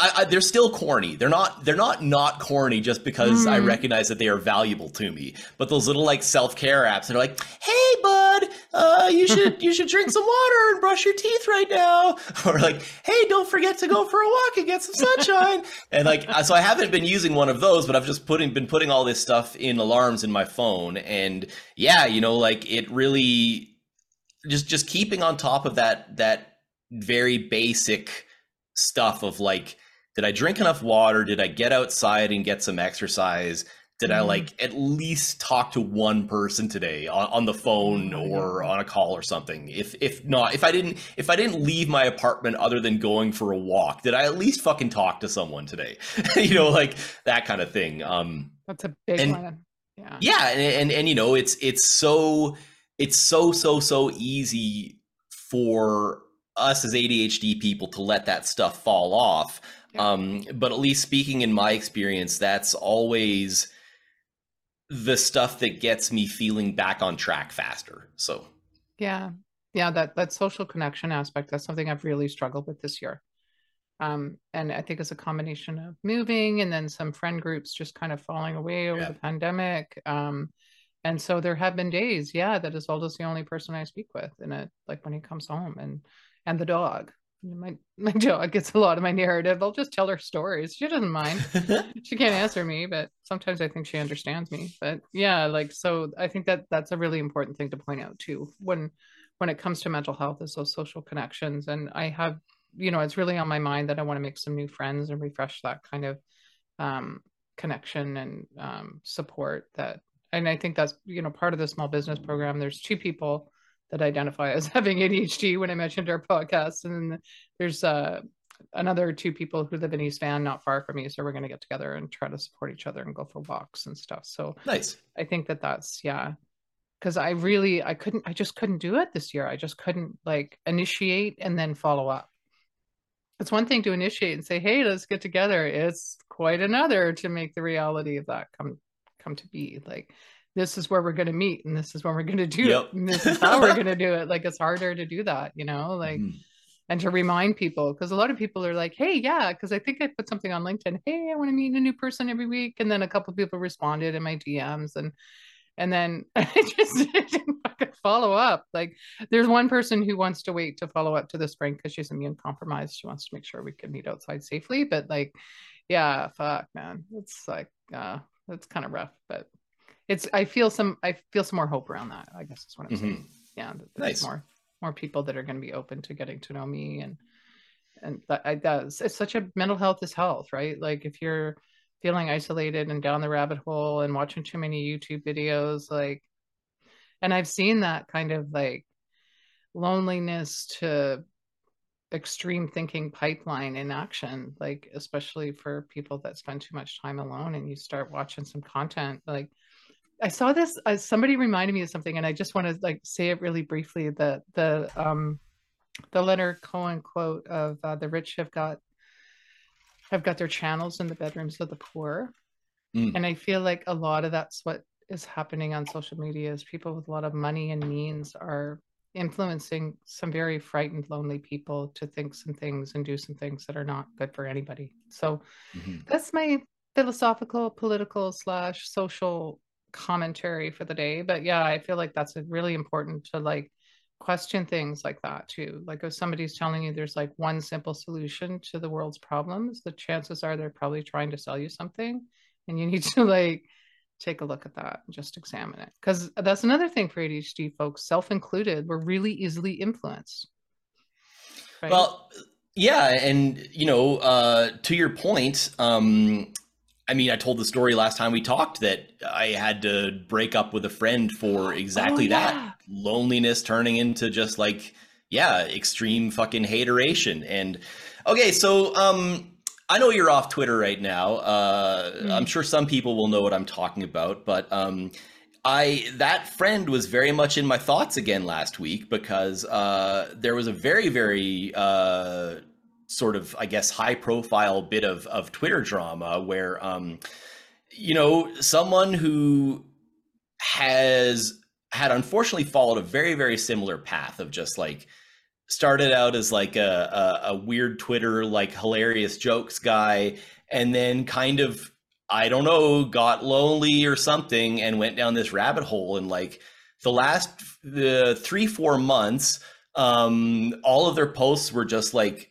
I, I, they're still corny. They're not. They're not not corny just because mm. I recognize that they are valuable to me. But those little like self care apps that are like, "Hey, bud, uh, you should you should drink some water and brush your teeth right now," or like, "Hey, don't forget to go for a walk and get some sunshine." and like, so I haven't been using one of those, but I've just putting been putting all this stuff in alarms in my phone, and yeah, you know, like it really just just keeping on top of that that very basic stuff of like did i drink enough water? Did i get outside and get some exercise? Did mm-hmm. i like at least talk to one person today on, on the phone oh, or on a call or something? If if not if i didn't if i didn't leave my apartment other than going for a walk did i at least fucking talk to someone today? You know like that kind of thing um that's a big and, one. Yeah. Yeah and, and and you know it's it's so it's so so so easy for us as ADHD people to let that stuff fall off. Yeah. Um, but at least speaking in my experience, that's always the stuff that gets me feeling back on track faster. So yeah. Yeah, that that social connection aspect, that's something I've really struggled with this year. Um, and I think it's a combination of moving and then some friend groups just kind of falling away over yeah. the pandemic. Um, and so there have been days, yeah, that Isolde's the only person I speak with, and it like when he comes home, and and the dog. My my dog gets a lot of my narrative. I'll just tell her stories. She doesn't mind. she can't answer me, but sometimes I think she understands me. But yeah, like so I think that that's a really important thing to point out too when when it comes to mental health is those social connections. And I have, you know, it's really on my mind that I want to make some new friends and refresh that kind of um, connection and um, support that and I think that's you know part of the small business program. There's two people that identify as having ADHD when I mentioned our podcast. And then there's uh, another two people who live in East Van, not far from me. So we're going to get together and try to support each other and go for walks and stuff. So nice. I think that that's, yeah. Cause I really, I couldn't, I just couldn't do it this year. I just couldn't like initiate and then follow up. It's one thing to initiate and say, "Hey, let's get together." It's quite another to make the reality of that come come to be. Like this is where we're going to meet and this is when we're going to do yep. it and this is how we're going to do it like it's harder to do that you know like mm. and to remind people because a lot of people are like hey yeah because i think i put something on linkedin hey i want to meet a new person every week and then a couple people responded in my dms and and then i just didn't follow up like there's one person who wants to wait to follow up to the spring because she's immune compromised she wants to make sure we can meet outside safely but like yeah fuck man it's like uh it's kind of rough but it's I feel some I feel some more hope around that. I guess is what I'm mm-hmm. saying. Yeah, nice. more more people that are going to be open to getting to know me and and that I does it's such a mental health is health, right? Like if you're feeling isolated and down the rabbit hole and watching too many YouTube videos, like and I've seen that kind of like loneliness to extreme thinking pipeline in action like especially for people that spend too much time alone and you start watching some content like I saw this. Uh, somebody reminded me of something, and I just want to like say it really briefly. The the um the Leonard Cohen quote of uh, the rich have got have got their channels in the bedrooms of the poor, mm. and I feel like a lot of that's what is happening on social media. Is people with a lot of money and means are influencing some very frightened, lonely people to think some things and do some things that are not good for anybody. So mm-hmm. that's my philosophical, political slash social commentary for the day. But yeah, I feel like that's really important to like question things like that too. Like if somebody's telling you there's like one simple solution to the world's problems, the chances are they're probably trying to sell you something and you need to like take a look at that and just examine it. Because that's another thing for ADHD folks, self included, we're really easily influenced. Right? Well, yeah. And, you know, uh, to your point, um, I mean, I told the story last time we talked that I had to break up with a friend for exactly oh, yeah. that loneliness turning into just like, yeah, extreme fucking hateration. And okay, so um, I know you're off Twitter right now. Uh, mm. I'm sure some people will know what I'm talking about, but um, I that friend was very much in my thoughts again last week because uh, there was a very very uh, sort of I guess high profile bit of of Twitter drama where um, you know someone who has had unfortunately followed a very very similar path of just like started out as like a, a, a weird Twitter like hilarious jokes guy, and then kind of I don't know got lonely or something and went down this rabbit hole and like the last the three four months um all of their posts were just like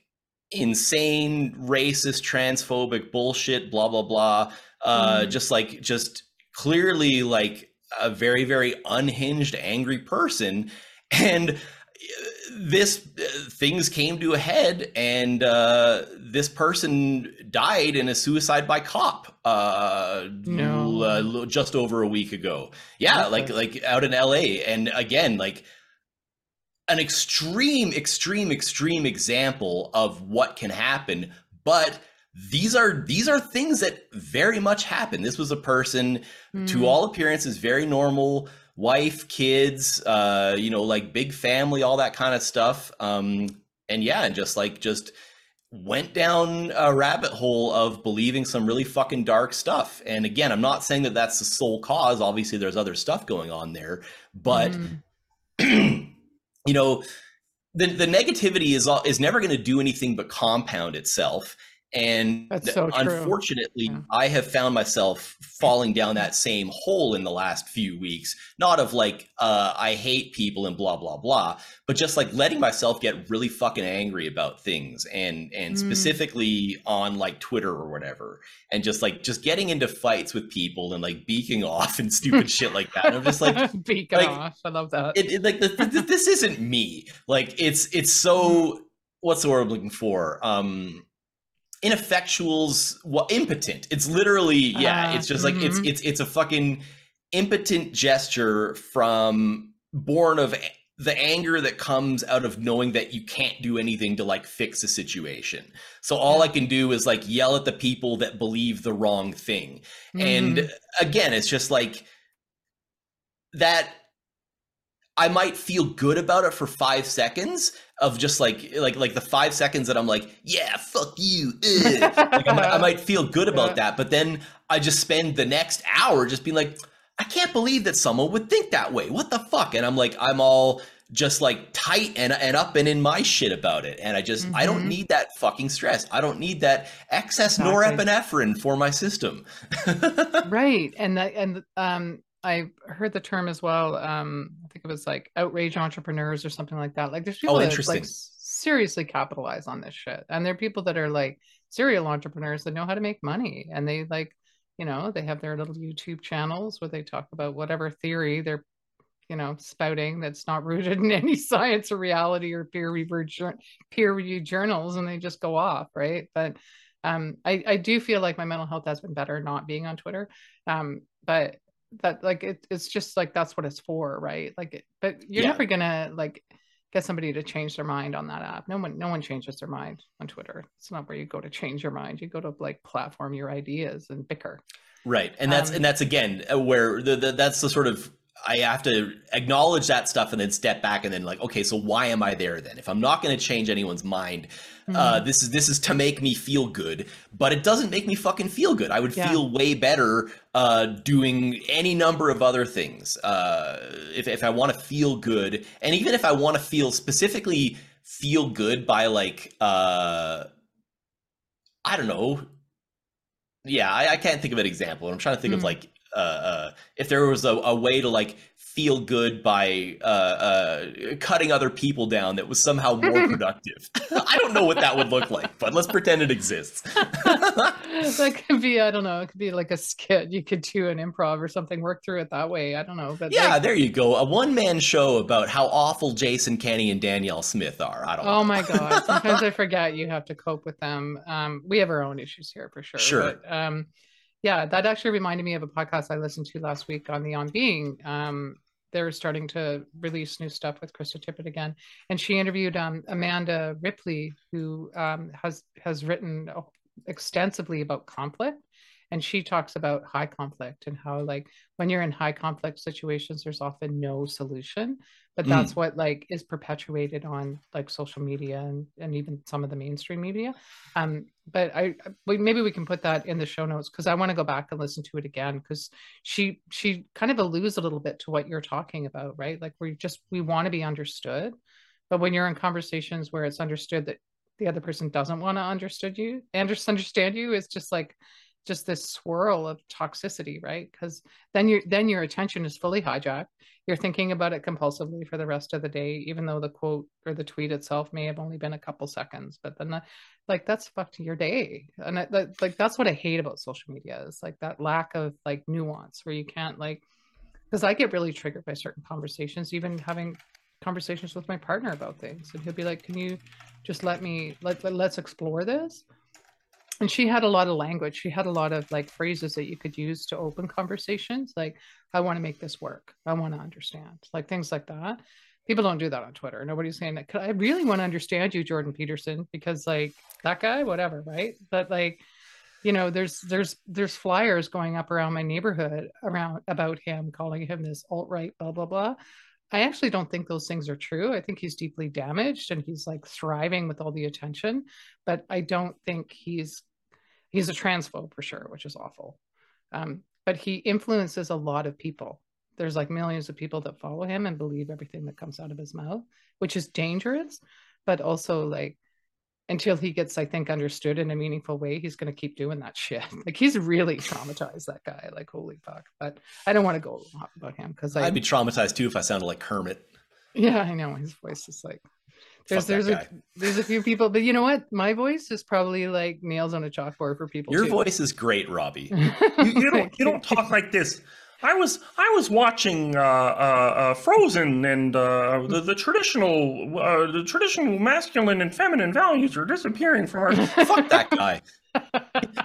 insane racist transphobic bullshit blah blah blah uh mm. just like just clearly like a very very unhinged angry person and this uh, things came to a head and uh, this person died in a suicide by cop uh, no. l- just over a week ago yeah okay. like like out in la and again like an extreme extreme extreme example of what can happen but these are these are things that very much happen this was a person mm. to all appearances very normal wife, kids, uh, you know, like big family, all that kind of stuff. Um, and yeah, and just like just went down a rabbit hole of believing some really fucking dark stuff. And again, I'm not saying that that's the sole cause. Obviously, there's other stuff going on there, but mm. you know, the the negativity is is never going to do anything but compound itself. And so unfortunately, yeah. I have found myself falling down that same hole in the last few weeks. Not of like, uh, I hate people and blah, blah, blah, but just like letting myself get really fucking angry about things and, and mm. specifically on like Twitter or whatever. And just like, just getting into fights with people and like beaking off and stupid shit like that. And I'm just like, beak like, off. I love that. It, it like, the, the, this isn't me. Like, it's, it's so, what's the word I'm looking for? Um, ineffectuals well impotent it's literally yeah uh, it's just like it's mm-hmm. it's it's a fucking impotent gesture from born of the anger that comes out of knowing that you can't do anything to like fix a situation. So all I can do is like yell at the people that believe the wrong thing. Mm-hmm. And again, it's just like that I might feel good about it for five seconds of just like like like the five seconds that I'm like, yeah, fuck you. like I, might, I, might, feel good about yeah. that, but then I just spend the next hour just being like, I can't believe that someone would think that way. What the fuck? And I'm like, I'm all just like tight and and up and in my shit about it. And I just mm-hmm. I don't mm-hmm. need that fucking stress. I don't need that excess exactly. norepinephrine for my system. right. And that and um I heard the term as well. Um, I think it was like outrage entrepreneurs or something like that. Like there's people oh, that like seriously capitalize on this shit. And there are people that are like serial entrepreneurs that know how to make money and they like, you know, they have their little YouTube channels where they talk about whatever theory they're, you know, spouting that's not rooted in any science or reality or peer reviewed peer reviewed journals and they just go off, right? But um I, I do feel like my mental health has been better not being on Twitter. Um, but that like it, it's just like that's what it's for right? Like it, but you're yeah. never gonna like get somebody to change their mind on that app. No one no one changes their mind on twitter. It's not where you go to change your mind. You go to like platform your ideas and bicker. Right and that's um, and that's again uh, where the, the that's the sort of I have to acknowledge that stuff and then step back and then like, okay, so why am I there then? If I'm not going to change anyone's mind, mm-hmm. uh, this is this is to make me feel good, but it doesn't make me fucking feel good. I would yeah. feel way better uh, doing any number of other things uh, if if I want to feel good, and even if I want to feel specifically feel good by like uh, I don't know. Yeah, I, I can't think of an example. I'm trying to think mm-hmm. of like uh, uh, if there was a, a, way to like feel good by uh, uh, cutting other people down that was somehow more productive. I don't know what that would look like, but let's pretend it exists. that could be, I don't know, it could be like a skit. You could do an improv or something, work through it that way. I don't know. But yeah, like... there you go. A one man show about how awful Jason Kenney and Danielle Smith are. I don't Oh know. my God. Sometimes I forget you have to cope with them. Um, we have our own issues here for sure. Sure. But, um, yeah, that actually reminded me of a podcast I listened to last week on the On Being. Um, they're starting to release new stuff with Krista Tippett again, and she interviewed um, Amanda Ripley, who um, has has written extensively about conflict and she talks about high conflict and how like when you're in high conflict situations there's often no solution but mm. that's mm. what like is perpetuated on like social media and, and even some of the mainstream media um but i we, maybe we can put that in the show notes because i want to go back and listen to it again because she she kind of alludes a little bit to what you're talking about right like we just we want to be understood but when you're in conversations where it's understood that the other person doesn't want to understood you understand you it's just like just this swirl of toxicity right? Because then your then your attention is fully hijacked. You're thinking about it compulsively for the rest of the day even though the quote or the tweet itself may have only been a couple seconds but then the, like that's fucked your day. And I, that, like that's what i hate about social media is like that lack of like nuance where you can't like because i get really triggered by certain conversations even having conversations with my partner about things. And he'll be like can you just let me let, let let's explore this and she had a lot of language. She had a lot of like phrases that you could use to open conversations like i want to make this work. I want to understand like things like that. People don't do that on twitter. Nobody's saying that. I really want to understand you jordan peterson because like that guy whatever right? But like you know there's there's there's flyers going up around my neighborhood around about him calling him this alt-right blah blah blah. I actually don't think those things are true. I think he's deeply damaged and he's like thriving with all the attention, but I don't think he's he's a transphobe for sure, which is awful. Um, but he influences a lot of people. There's like millions of people that follow him and believe everything that comes out of his mouth, which is dangerous, but also like until he gets, I think, understood in a meaningful way, he's going to keep doing that shit. Like he's really traumatized that guy. Like holy fuck! But I don't want to go about him because I'd be traumatized too if I sounded like Kermit. Yeah, I know his voice is like there's there's a there's a few people, but you know what? My voice is probably like nails on a chalkboard for people. Your too. voice is great, Robbie. you, you don't you don't talk like this. I was I was watching uh, uh, uh, Frozen, and uh, the, the traditional uh, the traditional masculine and feminine values are disappearing from our. Fuck that guy.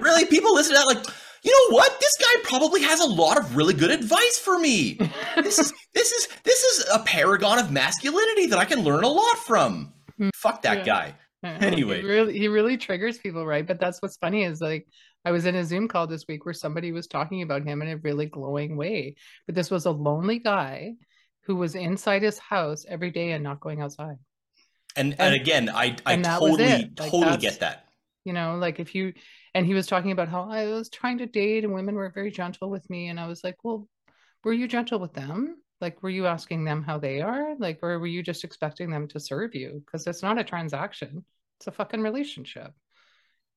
really, people listen to that like you know what? This guy probably has a lot of really good advice for me. this is this is this is a paragon of masculinity that I can learn a lot from. Fuck that yeah. guy. Anyway, he really, he really triggers people, right? But that's what's funny is like I was in a Zoom call this week where somebody was talking about him in a really glowing way. But this was a lonely guy who was inside his house every day and not going outside. And and, and again, I I totally like totally get that. You know, like if you and he was talking about how I was trying to date and women were very gentle with me. And I was like, well, were you gentle with them? Like, were you asking them how they are? Like, or were you just expecting them to serve you? Because it's not a transaction, it's a fucking relationship.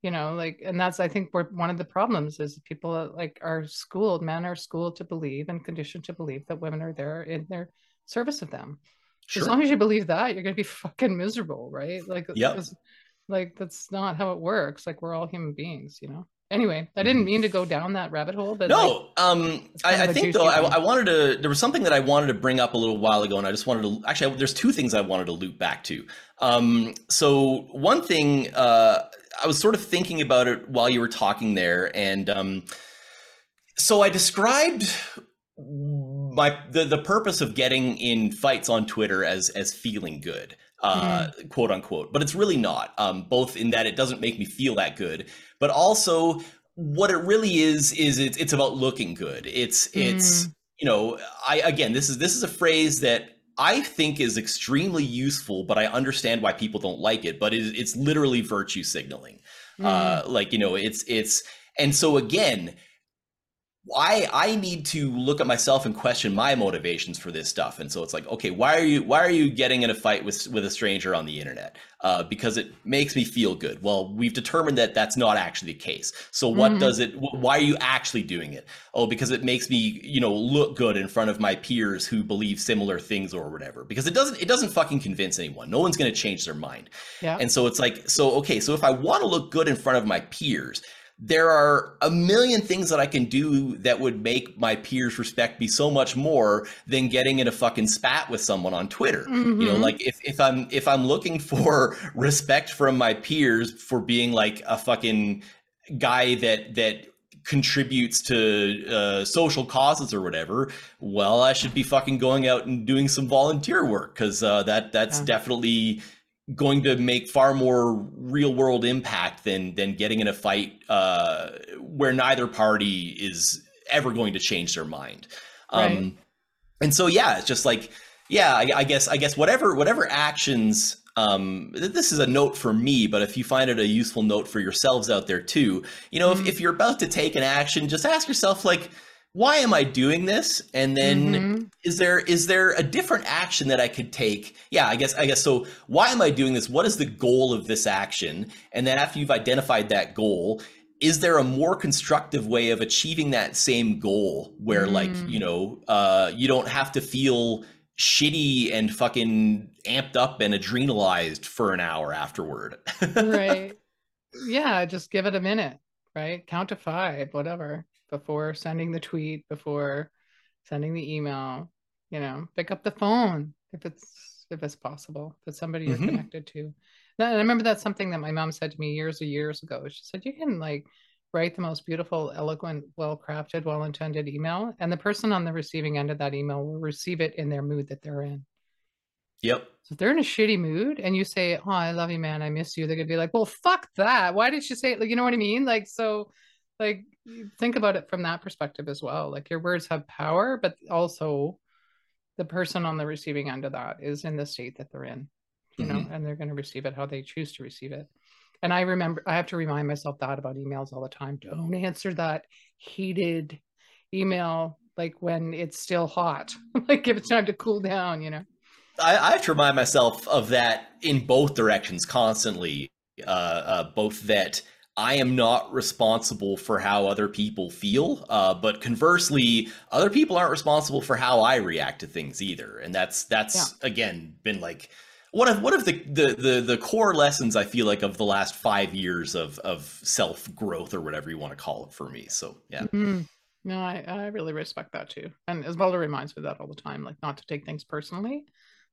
You know, like, and that's, I think, where one of the problems is people uh, like are schooled, men are schooled to believe and conditioned to believe that women are there in their service of them. Sure. As long as you believe that, you're going to be fucking miserable, right? Like, yeah like that's not how it works. Like we're all human beings you know? Anyway i didn't mm-hmm. mean to go down that rabbit hole but no like, um i, I think though I, I, wanted to there was something that i wanted to bring up a little while ago and i just wanted to actually there's two things i wanted to loop back to. Um so one thing uh i was sort of thinking about it while you were talking there and um so i described my the, the purpose of getting in fights on twitter as as feeling good uh, mm. quote unquote. But it's really not. Um, both in that it doesn't make me feel that good, but also what it really is is it's it's about looking good. It's mm. it's you know, I again, this is this is a phrase that I think is extremely useful, but I understand why people don't like it. But it, it's literally virtue signaling. Mm. Uh, like you know, it's it's and so again, I I need to look at myself and question my motivations for this stuff. And so it's like, okay, why are you why are you getting in a fight with with a stranger on the internet? Uh, because it makes me feel good. Well, we've determined that that's not actually the case. So what Mhm. does it? Why are you actually doing it? Oh, because it makes me you know look good in front of my peers who believe similar things or whatever. Because it doesn't it doesn't fucking convince anyone. No one's going to change their mind. yeah. And so it's like, so, okay, so if I want to look good in front of my peers, there are a million things that I can do that would make my peers respect me so much more than getting in a fucking spat with someone on Twitter. You know, Mhm. like if, if I'm if I'm looking for respect from my peers for being like a fucking guy that that contributes to uh, social causes or whatever, well, I should be fucking going out and doing some volunteer work because uh, that that's Yeah. definitely going to make far more real world impact than than getting in a fight uh, where neither party is ever going to change their mind. Right. Um, and so yeah, it's just like yeah, I, I guess I guess whatever whatever actions. Um, this is a note for me, but if you find it a useful note for yourselves out there too, you know, Mhm. if, if you're about to take an action, just ask yourself like, why am I doing this? And then Mhm. is there is there a different action that I could take? Yeah, I guess I guess so. Why am I doing this? What is the goal of this action? And then after you've identified that goal, is there a more constructive way of achieving that same goal where like, Mm. you know, uh you don't have to feel shitty and fucking amped up and adrenalized for an hour afterward. right. Yeah, just give it a minute, right? Count to five, whatever, before sending the tweet, before sending the email, you know, pick up the phone if it's if it's possible, if it's somebody you're Mhm. connected to. And I remember that's something that my mom said to me years and years ago. She said, You can like write the most beautiful, eloquent, well crafted, well intended email, and the person on the receiving end of that email will receive it in their mood that they're in. yep. So if they're in a shitty mood and you say, "Oh, I love you, man. I miss you," they're gonna be like, "Well, fuck that. Why did you say it?" Like, you know what I mean? Like, so, like, you think about it from that perspective as well. Like, your words have power, but also, the person on the receiving end of that is in the state that they're in, you know, and they're going to receive it how they choose to receive it. And I remember, I have to remind myself that about emails all the time. Don't answer that heated email like when it's still hot. like, give it time to cool down, you know. I, I have to remind myself of that in both directions constantly. Uh, uh, both that I am not responsible for how other people feel, uh, but conversely, other people aren't responsible for how I react to things either. And that's that's again been like one of one of the, the the the core lessons I feel like of the last five years of of self growth or whatever you want to call it for me. So yeah, Mhm. No, I, I really respect that too. And Isabella reminds me of that all the time, like not to take things personally.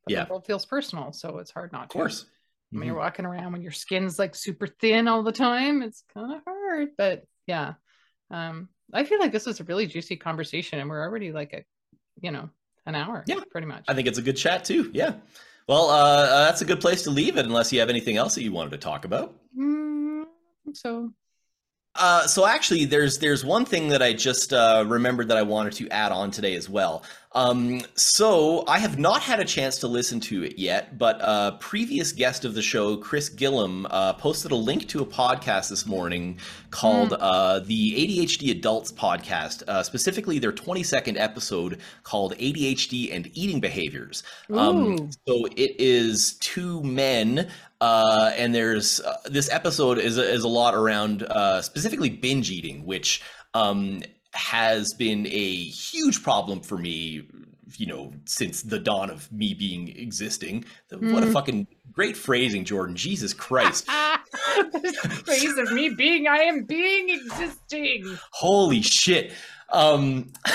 But Yeah. the world feels personal, so it's hard not to. of to. Course. When you're walking around when your skin's like super thin all the time, it's kind of hard. But yeah. Um, I feel like this was a really juicy conversation and we're already like a you know, an hour. Yeah. pretty much. I think it's a good chat too. Yeah. Well, uh, uh, that's a good place to leave it, unless you have anything else that you wanted to talk about. Mm, so Uh, so actually, there's there's one thing that I just uh, remembered that I wanted to add on today as well. Um, so I have not had a chance to listen to it yet, but a previous guest of the show, Chris Gillum, uh, posted a link to a podcast this morning called uh, the ADHD Adults Podcast, uh, specifically their 22nd episode called ADHD and Eating Behaviors. Um, so it is two men, uh, and there's uh, this episode is a, is a lot around uh, specifically binge eating, which um, has been a huge problem for me. You know, since the dawn of me being existing. What a Mm. fucking great phrasing, Jordan. Jesus Christ. Phrase of me being I am being existing. Holy shit. Um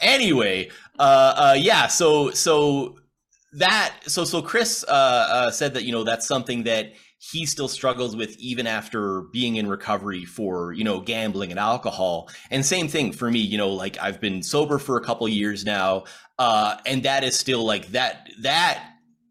anyway, uh uh yeah, so so that so so Chris uh, uh said that you know that's something that he still struggles with even after being in recovery for you know gambling and alcohol and same thing for me you know like I've been sober for a couple years now uh and that is still like that that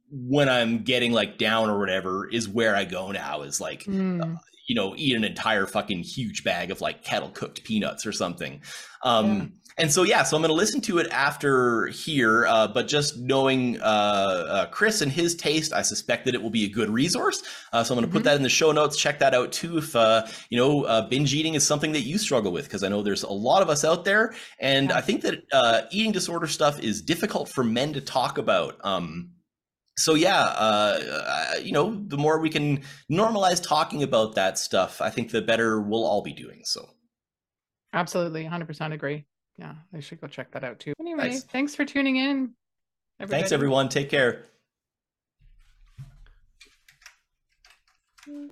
when I'm getting like down or whatever is where I go now is like Mm. you know eat an entire fucking huge bag of like kettle cooked peanuts or something. Um, Yeah. And so yeah, so I'm going to listen to it after here, uh, but just knowing uh, uh, Chris and his taste, I suspect that it will be a good resource. Uh, so I'm going to put Mhm. that in the show notes. Check that out too if uh, you know uh, binge eating is something that you struggle with, because I know there's a lot of us out there, and Yeah. I think that uh, eating disorder stuff is difficult for men to talk about. Um, so yeah, uh, uh, you know, the more we can normalize talking about that stuff, I think the better we'll all be doing. So Absolutely, 100% agree. Yeah, I should go check that out too. Anyway, Nice. thanks for tuning in. Everybody. thanks everyone. Take care.